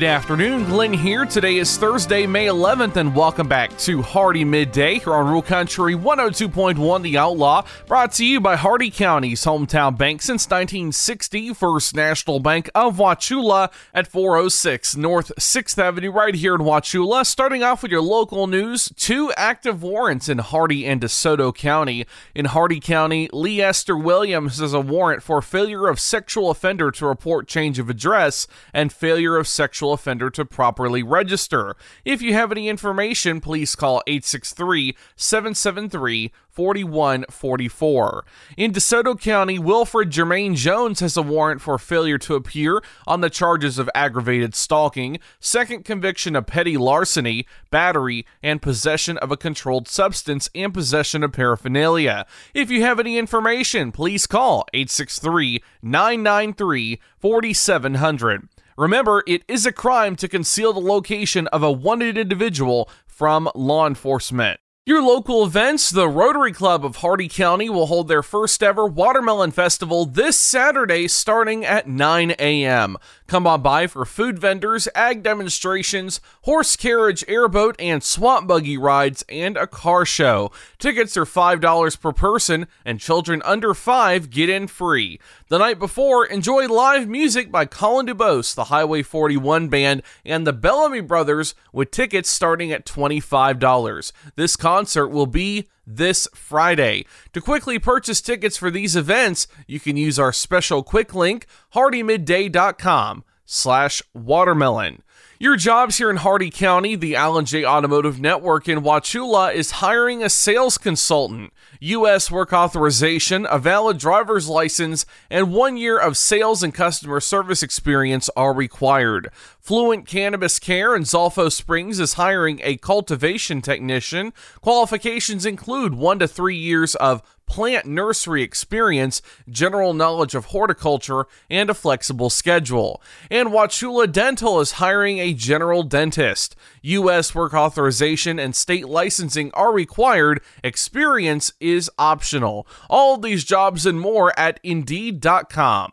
Good afternoon, Glenn here. Today is Thursday, May 11th, and welcome back to Hardee Midday here on Rural Country 102.1 The Outlaw, brought to you by Hardee County's hometown bank since 1960, First National Bank of Wauchula at 406 North 6th Avenue, right here in Wauchula. Starting off with your local news, two active warrants in Hardee and DeSoto County. In Hardee County, Lee Esther Williams has a warrant for failure of sexual offender to report change of address and failure of sexual offender to properly register. If you have any information, please call 863 773 4144. In DeSoto County, Wilfred Jermaine Jones has a warrant for failure to appear on the charges of aggravated stalking, second conviction of petty larceny, battery, and possession of a controlled substance and possession of paraphernalia. If you have any information, please call 863 993 4700. Remember, it is a crime to conceal the location of a wanted individual from law enforcement. Your local events, the Rotary Club of Hardee County will hold their first ever Watermelon Festival this Saturday starting at 9 a.m. Come on by for food vendors, ag demonstrations, horse carriage, airboat, and swamp buggy rides, and a car show. Tickets are $5 per person, and children under 5 get in free. The night before, enjoy live music by Colin DuBose, the Highway 41 Band, and the Bellamy Brothers with tickets starting at $25. This concert will be this Friday. To quickly purchase tickets for these events, you can use our special quick link, hardeemidday.com slash watermelon. Your jobs here in Hardee County, the Alan Jay Automotive Network in Wauchula is hiring a sales consultant. U.S. work authorization, a valid driver's license, and one year of sales and customer service experience are required. Fluent Cannabis Care in Zolfo Springs is hiring a cultivation technician. Qualifications include one to three years of plant nursery experience, general knowledge of horticulture, and a flexible schedule. And Wauchula Dental is hiring a general dentist. U.S. work authorization and state licensing are required, experience is optional. All these jobs and more at Indeed.com.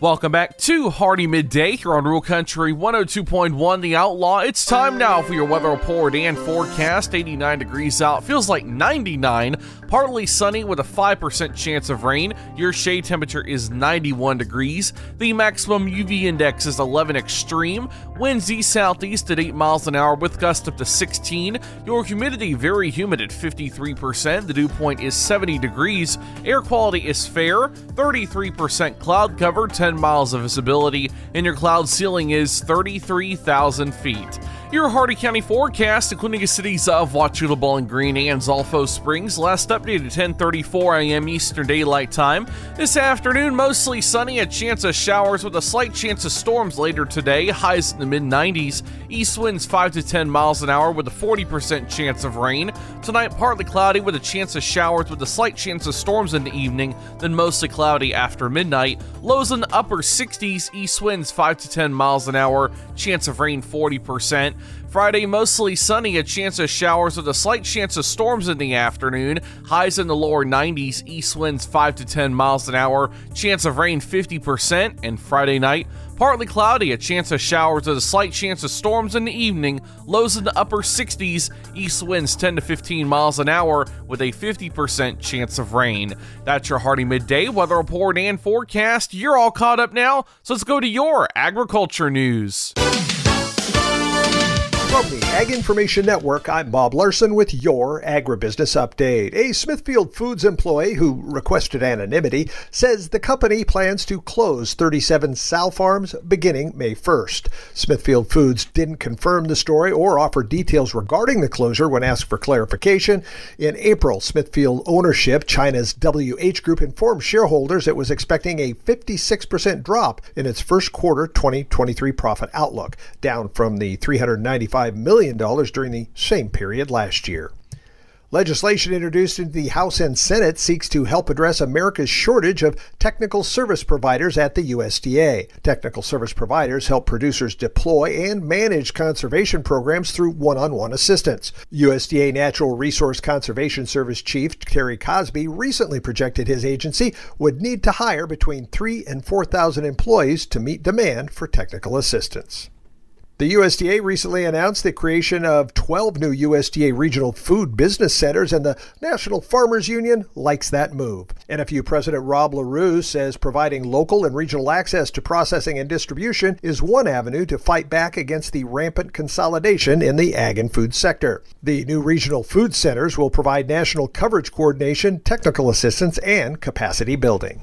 Welcome back to Hardee Midday here on Rural Country 102.1 The Outlaw. It's time now for your weather report and forecast. 89 degrees out, feels like 99. Partly sunny with a 5% chance of rain. Your shade temperature is 91 degrees. The maximum UV index is 11 extreme. Winds east southeast at 8 miles an hour with gusts up to 16. Your humidity very humid at 53%. The dew point is 70 degrees. Air quality is fair. 33% cloud cover. 10 10 miles of visibility, and your cloud ceiling is 33,000 feet. Your Hardee County forecast, including the cities of Bowling Green, and Zolfo Springs, last updated at 10:34 a.m. Eastern Daylight Time. This afternoon, mostly sunny, a chance of showers with a slight chance of storms later today. Highs in the mid 90s. East winds 5 to 10 miles an hour with a 40% chance of rain. Tonight, partly cloudy with a chance of showers with a slight chance of storms in the evening. Then mostly cloudy after midnight. Lows in the upper 60s. East winds 5 to 10 miles an hour. Chance of rain 40%. Friday, mostly sunny, a chance of showers with a slight chance of storms in the afternoon. Highs in the lower 90s, east winds 5 to 10 miles an hour, chance of rain 50%. And Friday night, partly cloudy, a chance of showers with a slight chance of storms in the evening. Lows in the upper 60s, east winds 10 to 15 miles an hour with a 50% chance of rain. That's your Hardee Midday weather report and forecast. You're all caught up now, so let's go to your agriculture news. From the Ag Information Network, I'm Bob Larson with your Agribusiness Update. A Smithfield Foods employee who requested anonymity says the company plans to close 37 sow farms beginning May 1st. Smithfield Foods didn't confirm the story or offer details regarding the closure when asked for clarification. In April, Smithfield ownership, China's WH Group, informed shareholders it was expecting a 56% drop in its first quarter 2023 profit outlook, down from the 395 $5 million during the same period last year. Legislation introduced into the House and Senate seeks to help address America's shortage of technical service providers at the USDA. Technical service providers help producers deploy and manage conservation programs through one on one assistance. USDA Natural Resource Conservation Service Chief Terry Cosby recently projected his agency would need to hire between 3 and 4,000 employees to meet demand for technical assistance. The USDA recently announced the creation of 12 new USDA regional food business centers, and the National Farmers Union likes that move. NFU President Rob Larew says providing local and regional access to processing and distribution is one avenue to fight back against the rampant consolidation in the ag and food sector. The new regional food centers will provide national coverage coordination, technical assistance, and capacity building.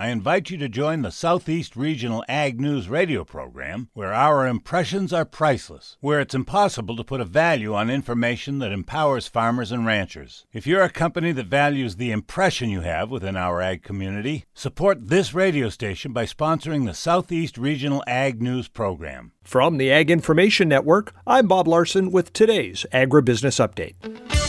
I invite you to join the Southeast Regional Ag News radio program, where our impressions are priceless, where it's impossible to put a value on information that empowers farmers and ranchers. If you're a company that values the impression you have within our ag community, support this radio station by sponsoring the Southeast Regional Ag News program. From the Ag Information Network, I'm Bob Larson with today's Agribusiness Update.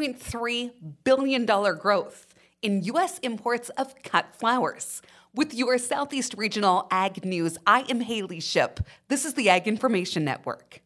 A $3.3 billion growth in U.S. imports of cut flowers. With your Southeast Regional Ag News, I am Haley Ship. This is the Ag Information Network.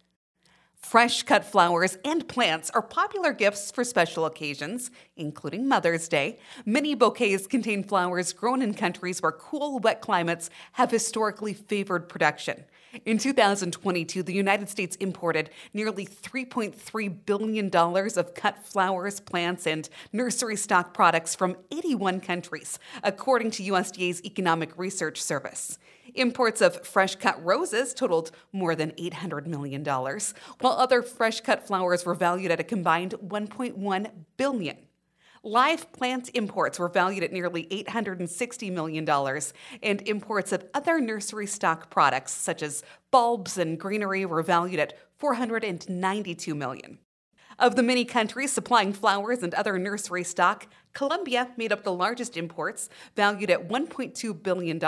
Fresh cut flowers and plants are popular gifts for special occasions, including Mother's Day. Many bouquets contain flowers grown in countries where cool, wet climates have historically favored production. In 2022, the United States imported nearly $3.3 billion of cut flowers, plants, and nursery stock products from 81 countries, according to USDA's Economic Research Service. Imports of fresh cut roses totaled more than $800 million, while other fresh cut flowers were valued at a combined $1.1 billion. Live plant imports were valued at nearly $860 million, and imports of other nursery stock products, such as bulbs and greenery, were valued at 492 million. Of the many countries supplying flowers and other nursery stock, Colombia made up the largest imports, valued at $1.2 billion.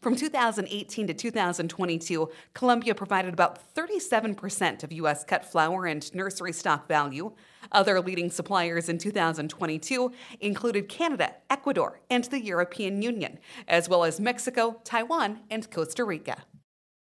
From 2018 to 2022, Colombia provided about 37% of U.S. cut flower and nursery stock value. Other leading suppliers in 2022 included Canada, Ecuador, and the European Union, as well as Mexico, Taiwan, and Costa Rica.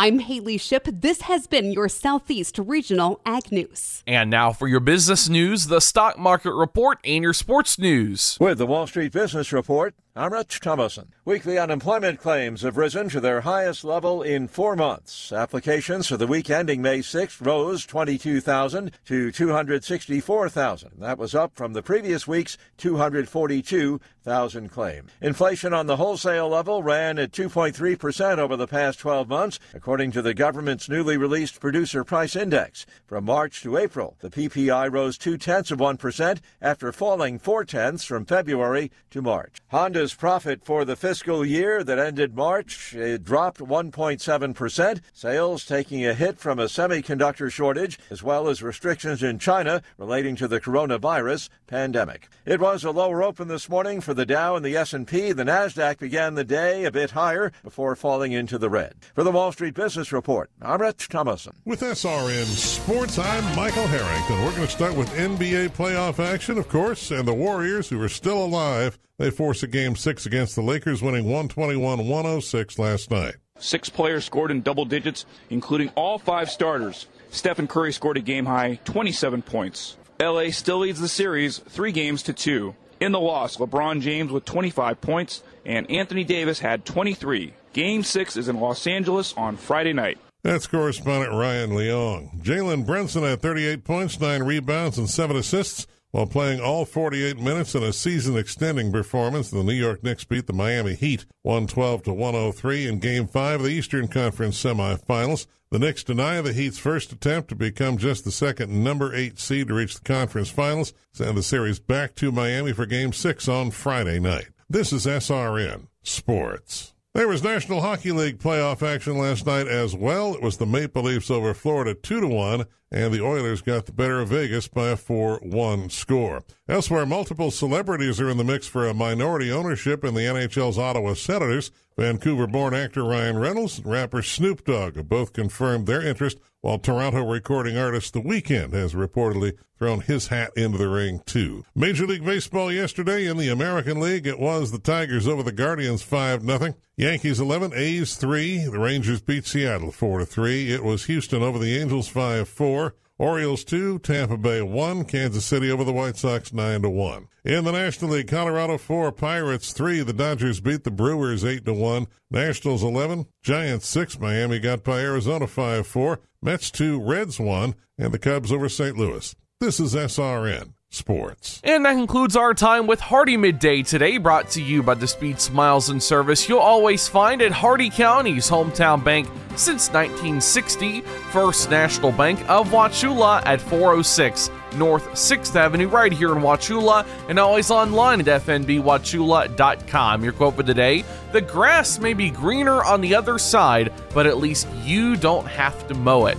I'm Haley Ship. This has been your Southeast Regional Ag News. And now for your business news, the stock market report, and your sports news. With the Wall Street Business Report, I'm Rich Thomason. Weekly unemployment claims have risen to their highest level in four months. Applications for the week ending May 6th rose 22,000 to 264,000. That was up from the previous week's 242,000 claim. Inflation on the wholesale level ran at 2.3% over the past 12 months, according to the government's newly released Producer Price Index. From March to April, the PPI rose two tenths of 1% after falling four tenths from February to March. Honda's profit for the fiscal year that ended March it dropped 1.7%, sales taking a hit from a semiconductor shortage as well as restrictions in China relating to the coronavirus pandemic. It was a lower open this morning for the Dow and the S&P. The Nasdaq began the day a bit higher before falling into the red. For the Wall Street Business Report, I'm Rich Thomason. With SRN Sports, I'm Michael Harrington. We're going to start with NBA playoff action, of course, and the Warriors, who are still alive, they force a game six against the Lakers, winning 121 106 last night. Six players scored in double digits, including all five starters. Stephen Curry scored a game high 27 points. LA still leads the series three games to two. In the loss, LeBron James with 25 points and Anthony Davis had 23. Game six is in Los Angeles on Friday night. That's correspondent Ryan Leong. Jalen Brunson had 38 points, 9 rebounds, and 7 assists while playing all 48 minutes in a season extending performance. The New York Knicks beat the Miami Heat 112 to 103 in Game 5 of the Eastern Conference semifinals. The Knicks deny the Heat's first attempt to become just the second number 8 seed to reach the conference finals, send the series back to Miami for Game 6 on Friday night. This is SRN Sports. There was National Hockey League playoff action last night as well. It was the Maple Leafs over Florida 2 to 1 and the Oilers got the better of Vegas by a 4-1 score. Elsewhere, multiple celebrities are in the mix for a minority ownership in the NHL's Ottawa Senators. Vancouver-born actor Ryan Reynolds and rapper Snoop Dogg have both confirmed their interest, while Toronto recording artist The Weeknd has reportedly thrown his hat into the ring too. Major League Baseball yesterday in the American League, it was the Tigers over the Guardians 5 0. Yankees 11, A's 3. The Rangers beat Seattle 4 3. It was Houston over the Angels 5 4. Orioles 2, Tampa Bay 1, Kansas City over the White Sox 9 to 1. In the National League, Colorado 4, Pirates 3, the Dodgers beat the Brewers 8 to 1, Nationals 11, Giants 6, Miami got by Arizona 5 4, Mets 2, Reds 1, and the Cubs over St. Louis. This is SRN sports. And that concludes our time with Hardee Midday today, brought to you by the Speed Smiles and Service you'll always find at Hardee County's hometown bank since 1960, First National Bank of Wauchula at 406 North 6th Avenue, right here in Wauchula, and always online at fnbwauchula.com. Your quote for today The grass may be greener on the other side, but at least you don't have to mow it.